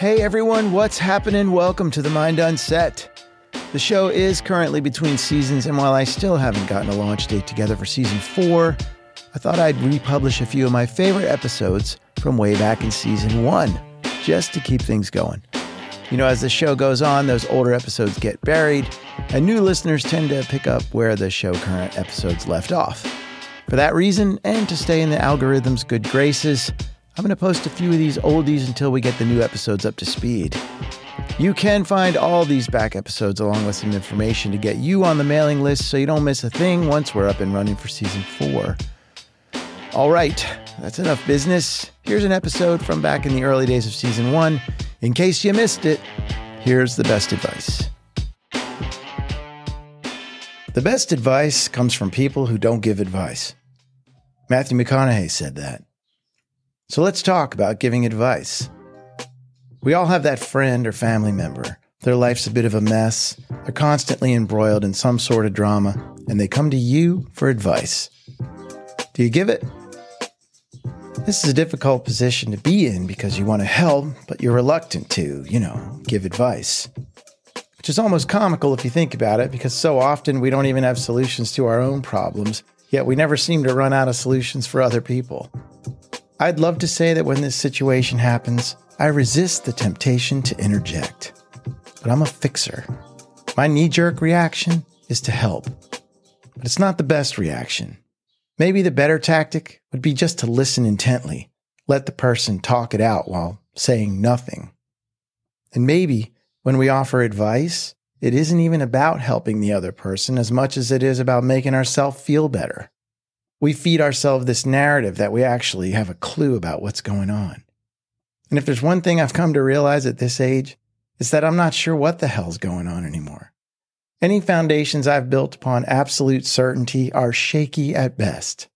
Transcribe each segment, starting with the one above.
Hey everyone, what's happening? Welcome to the Mind Unset. The show is currently between seasons, and while I still haven't gotten a launch date together for season four, I thought I'd republish a few of my favorite episodes from way back in season one, just to keep things going. You know, as the show goes on, those older episodes get buried, and new listeners tend to pick up where the show current episodes left off. For that reason, and to stay in the algorithm's good graces, I'm going to post a few of these oldies until we get the new episodes up to speed. You can find all these back episodes along with some information to get you on the mailing list so you don't miss a thing once we're up and running for season four. All right, that's enough business. Here's an episode from back in the early days of season one. In case you missed it, here's the best advice. The best advice comes from people who don't give advice. Matthew McConaughey said that. So let's talk about giving advice. We all have that friend or family member. Their life's a bit of a mess. They're constantly embroiled in some sort of drama, and they come to you for advice. Do you give it? This is a difficult position to be in because you want to help, but you're reluctant to, you know, give advice. Which is almost comical if you think about it, because so often we don't even have solutions to our own problems, yet we never seem to run out of solutions for other people. I'd love to say that when this situation happens, I resist the temptation to interject. But I'm a fixer. My knee jerk reaction is to help. But it's not the best reaction. Maybe the better tactic would be just to listen intently, let the person talk it out while saying nothing. And maybe when we offer advice, it isn't even about helping the other person as much as it is about making ourselves feel better. We feed ourselves this narrative that we actually have a clue about what's going on. And if there's one thing I've come to realize at this age, it's that I'm not sure what the hell's going on anymore. Any foundations I've built upon absolute certainty are shaky at best.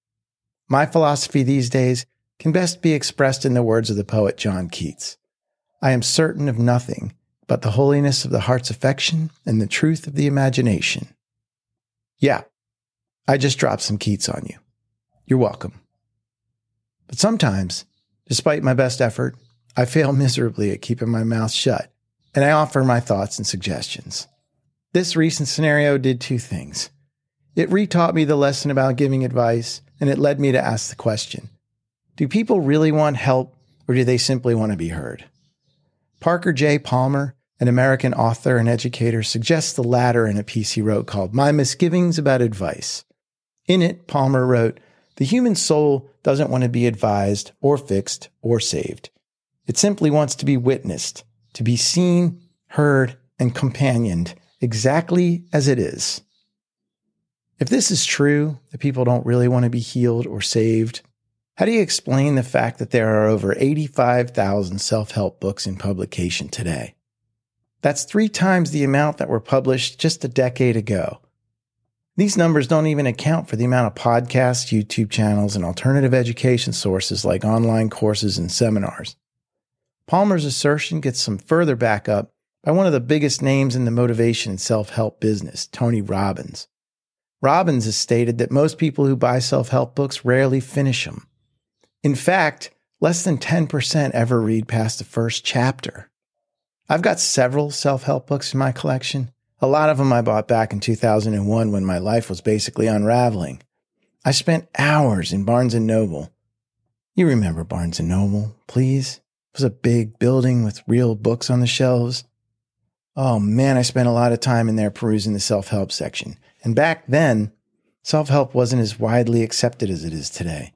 My philosophy these days can best be expressed in the words of the poet John Keats I am certain of nothing but the holiness of the heart's affection and the truth of the imagination. Yeah, I just dropped some Keats on you. You're welcome. But sometimes, despite my best effort, I fail miserably at keeping my mouth shut, and I offer my thoughts and suggestions. This recent scenario did two things. It retaught me the lesson about giving advice, and it led me to ask the question Do people really want help, or do they simply want to be heard? Parker J. Palmer, an American author and educator, suggests the latter in a piece he wrote called My Misgivings About Advice. In it, Palmer wrote, The human soul doesn't want to be advised or fixed or saved. It simply wants to be witnessed, to be seen, heard, and companioned exactly as it is. If this is true, that people don't really want to be healed or saved, how do you explain the fact that there are over 85,000 self help books in publication today? That's three times the amount that were published just a decade ago. These numbers don't even account for the amount of podcasts, YouTube channels, and alternative education sources like online courses and seminars. Palmer's assertion gets some further backup by one of the biggest names in the motivation and self help business, Tony Robbins. Robbins has stated that most people who buy self help books rarely finish them. In fact, less than 10% ever read past the first chapter. I've got several self help books in my collection. A lot of them I bought back in 2001 when my life was basically unraveling. I spent hours in Barnes and Noble. You remember Barnes Noble, please? It was a big building with real books on the shelves. Oh man, I spent a lot of time in there perusing the self help section. And back then, self help wasn't as widely accepted as it is today.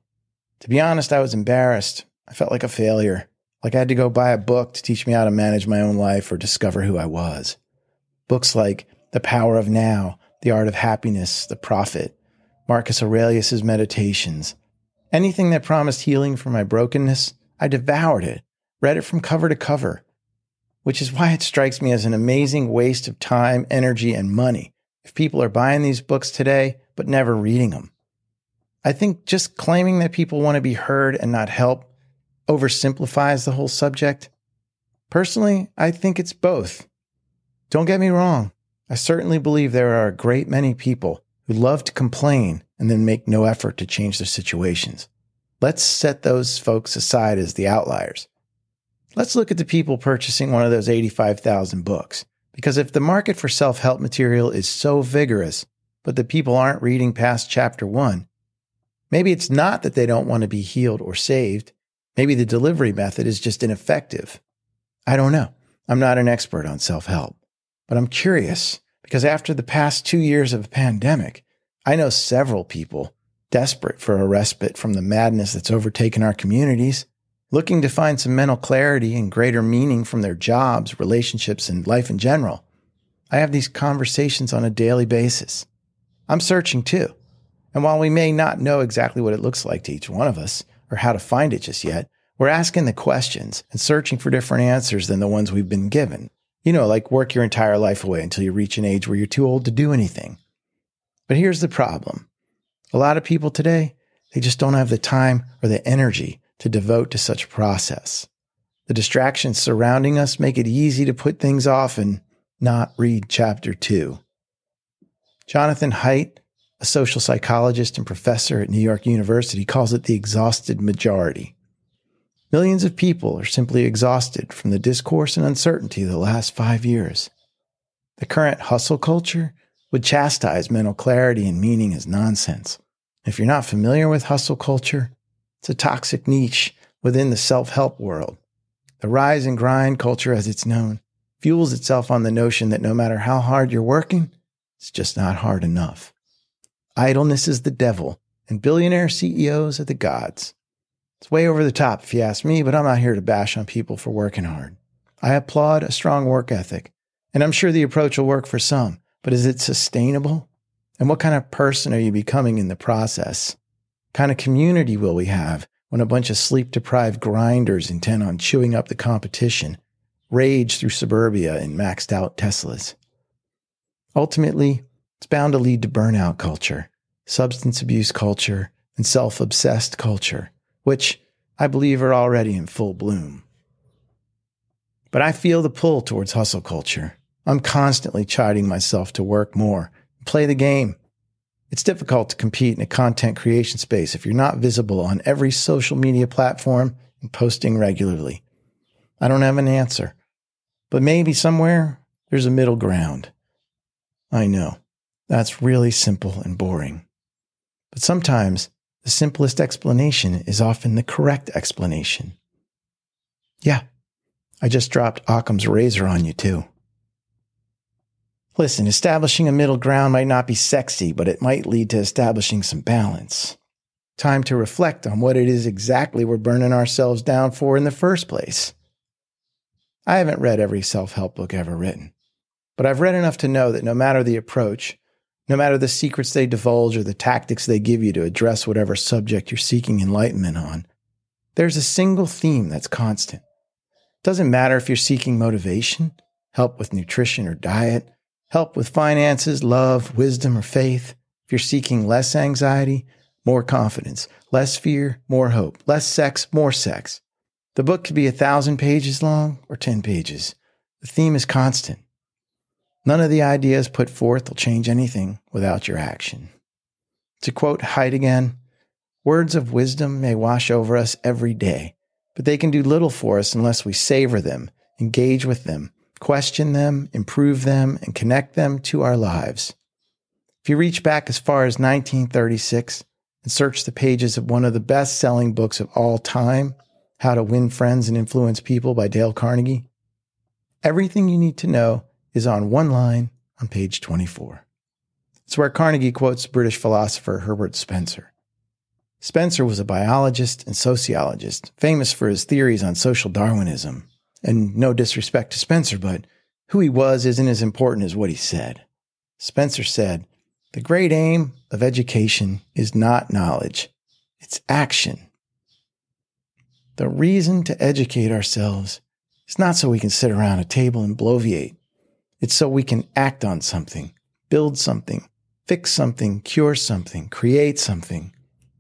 To be honest, I was embarrassed. I felt like a failure, like I had to go buy a book to teach me how to manage my own life or discover who I was. Books like The Power of Now, The Art of Happiness, The Prophet, Marcus Aurelius' Meditations. Anything that promised healing for my brokenness, I devoured it read it from cover to cover, which is why it strikes me as an amazing waste of time, energy, and money if people are buying these books today but never reading them. I think just claiming that people want to be heard and not help oversimplifies the whole subject. Personally, I think it's both. Don't get me wrong. I certainly believe there are a great many people who love to complain and then make no effort to change their situations. Let's set those folks aside as the outliers. let's look at the people purchasing one of those 85,000 books. Because if the market for self help material is so vigorous, but the people aren't reading past chapter one, maybe it's not that they don't want to be healed or saved. Maybe the delivery method is just ineffective. I don't know. I'm not an expert on self help, but I'm curious because after the past two years of a pandemic, I know several people desperate for a respite from the madness that's overtaken our communities, looking to find some mental clarity and greater meaning from their jobs, relationships, and life in general. I have these conversations on a daily basis. I'm searching too. And while we may not know exactly what it looks like to each one of us or how to find it just yet, we're asking the questions and searching for different answers than the ones we've been given. You know, like work your entire life away until you reach an age where you're too old to do anything. But here's the problem a lot of people today, they just don't have the time or the energy to devote to such a process. The distractions surrounding us make it easy to put things off and not read chapter two. Jonathan Haidt, a social psychologist and professor at New York University, calls it the exhausted majority. Millions of people are simply exhausted from the discourse and uncertainty of the last five years. The current hustle culture would chastise mental clarity and meaning as nonsense. If you're not familiar with hustle culture, it's a toxic niche within the self help world. The rise and grind culture, as it's known, fuels itself on the notion that no matter how hard you're working, it's just not hard enough. Idleness is the devil, and billionaire CEOs are the gods. It's way over the top, if you ask me, but I'm not here to bash on people for working hard. I applaud a strong work ethic, and I'm sure the approach will work for some, but is it sustainable? And what kind of person are you becoming in the process? What kind of community will we have when a bunch of sleep deprived grinders intent on chewing up the competition rage through suburbia in maxed out Teslas? Ultimately, it's bound to lead to burnout culture, substance abuse culture, and self obsessed culture which I believe are already in full bloom. But I feel the pull towards hustle culture. I'm constantly chiding myself to work more, play the game. It's difficult to compete in a content creation space if you're not visible on every social media platform and posting regularly. I don't have an answer, but maybe somewhere there's a middle ground. I know that's really simple and boring. But sometimes the simplest explanation is often the correct explanation. Yeah, I just dropped Occam's razor on you too. Listen, establishing a middle ground might not be sexy, but it might lead to establishing some balance. Time to reflect on what it is exactly we're burning ourselves down for in the first place. I haven't read every self help book ever written, but I've read enough to know that no matter the approach, no matter the secrets they divulge or the tactics they give you to address whatever subject you're seeking enlightenment on, there's a single theme that's constant. It doesn't matter if you're seeking motivation, help with nutrition or diet, help with finances, love, wisdom, or faith. If you're seeking less anxiety, more confidence, less fear, more hope, less sex, more sex. The book could be a thousand pages long or 10 pages. The theme is constant. None of the ideas put forth will change anything without your action. To quote Haidt again, words of wisdom may wash over us every day, but they can do little for us unless we savor them, engage with them, question them, improve them, and connect them to our lives. If you reach back as far as 1936 and search the pages of one of the best selling books of all time, How to Win Friends and Influence People by Dale Carnegie, everything you need to know is on one line on page 24. It's where Carnegie quotes British philosopher Herbert Spencer. Spencer was a biologist and sociologist, famous for his theories on social Darwinism. And no disrespect to Spencer, but who he was isn't as important as what he said. Spencer said, The great aim of education is not knowledge, it's action. The reason to educate ourselves is not so we can sit around a table and bloviate. It's so we can act on something, build something, fix something, cure something, create something.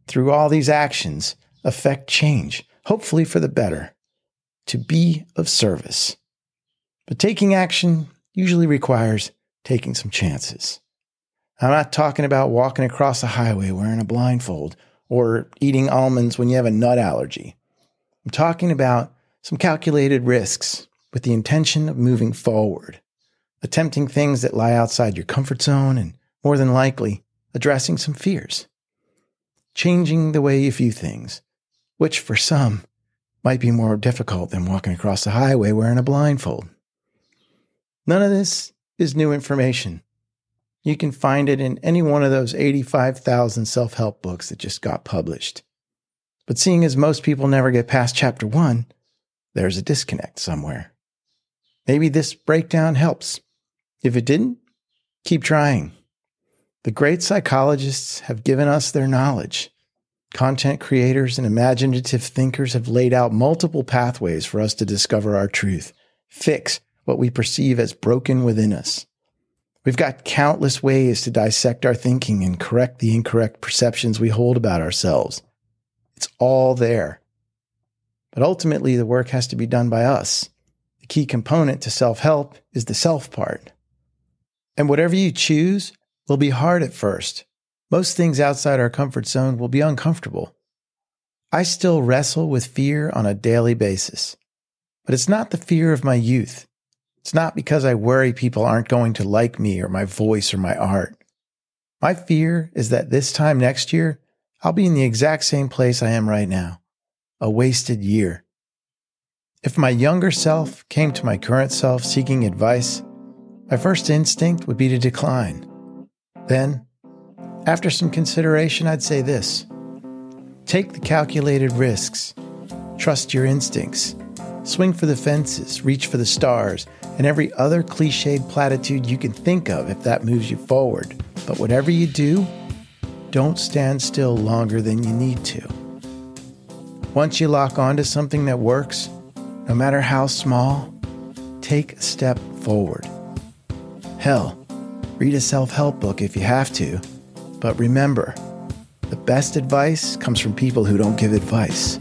Through all these actions, affect change, hopefully for the better, to be of service. But taking action usually requires taking some chances. I'm not talking about walking across a highway wearing a blindfold or eating almonds when you have a nut allergy. I'm talking about some calculated risks with the intention of moving forward, attempting things that lie outside your comfort zone and, more than likely, addressing some fears, changing the way you view things, which for some might be more difficult than walking across the highway wearing a blindfold. None of this is new information. You can find it in any one of those 85,000 self help books that just got published. But seeing as most people never get past chapter one, there's a disconnect somewhere. Maybe this breakdown helps. If it didn't, keep trying. The great psychologists have given us their knowledge. Content creators and imaginative thinkers have laid out multiple pathways for us to discover our truth, fix what we perceive as broken within us. We've got countless ways to dissect our thinking and correct the incorrect perceptions we hold about ourselves. It's all there. But ultimately, the work has to be done by us. The key component to self help is the self part. And whatever you choose will be hard at first. Most things outside our comfort zone will be uncomfortable. I still wrestle with fear on a daily basis, but it's not the fear of my youth. It's not because I worry people aren't going to like me or my voice or my art. My fear is that this time next year, I'll be in the exact same place I am right now a wasted year. If my younger self came to my current self seeking advice, my first instinct would be to decline. Then, after some consideration, I'd say this take the calculated risks, trust your instincts, swing for the fences, reach for the stars, and every other cliched platitude you can think of if that moves you forward. But whatever you do, don't stand still longer than you need to. Once you lock onto something that works, no matter how small, take a step forward. Hell, read a self help book if you have to, but remember, the best advice comes from people who don't give advice.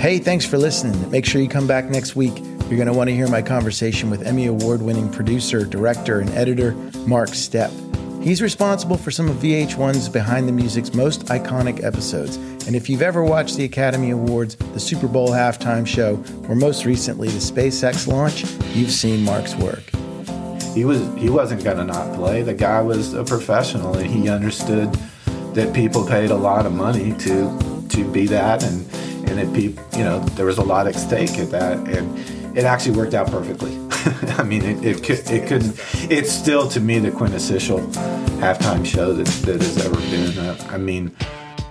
Hey, thanks for listening. Make sure you come back next week. You're going to want to hear my conversation with Emmy Award winning producer, director, and editor Mark Stepp. He's responsible for some of VH1's Behind the Music's most iconic episodes. And if you've ever watched the Academy Awards, the Super Bowl halftime show, or most recently the SpaceX launch, you've seen Mark's work. He was he wasn't going to not play. The guy was a professional and he understood that people paid a lot of money to to be that and and it you know there was a lot at stake at that and it actually worked out perfectly i mean it, it, could, it couldn't it's still to me the quintessential halftime show that, that has ever been uh, i mean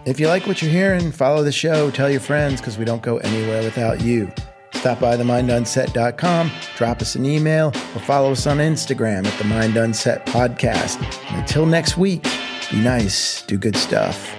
if you like what you're hearing follow the show tell your friends because we don't go anywhere without you. Stop by themindunset.com drop us an email or follow us on instagram at the mind unset podcast. And until next week be nice do good stuff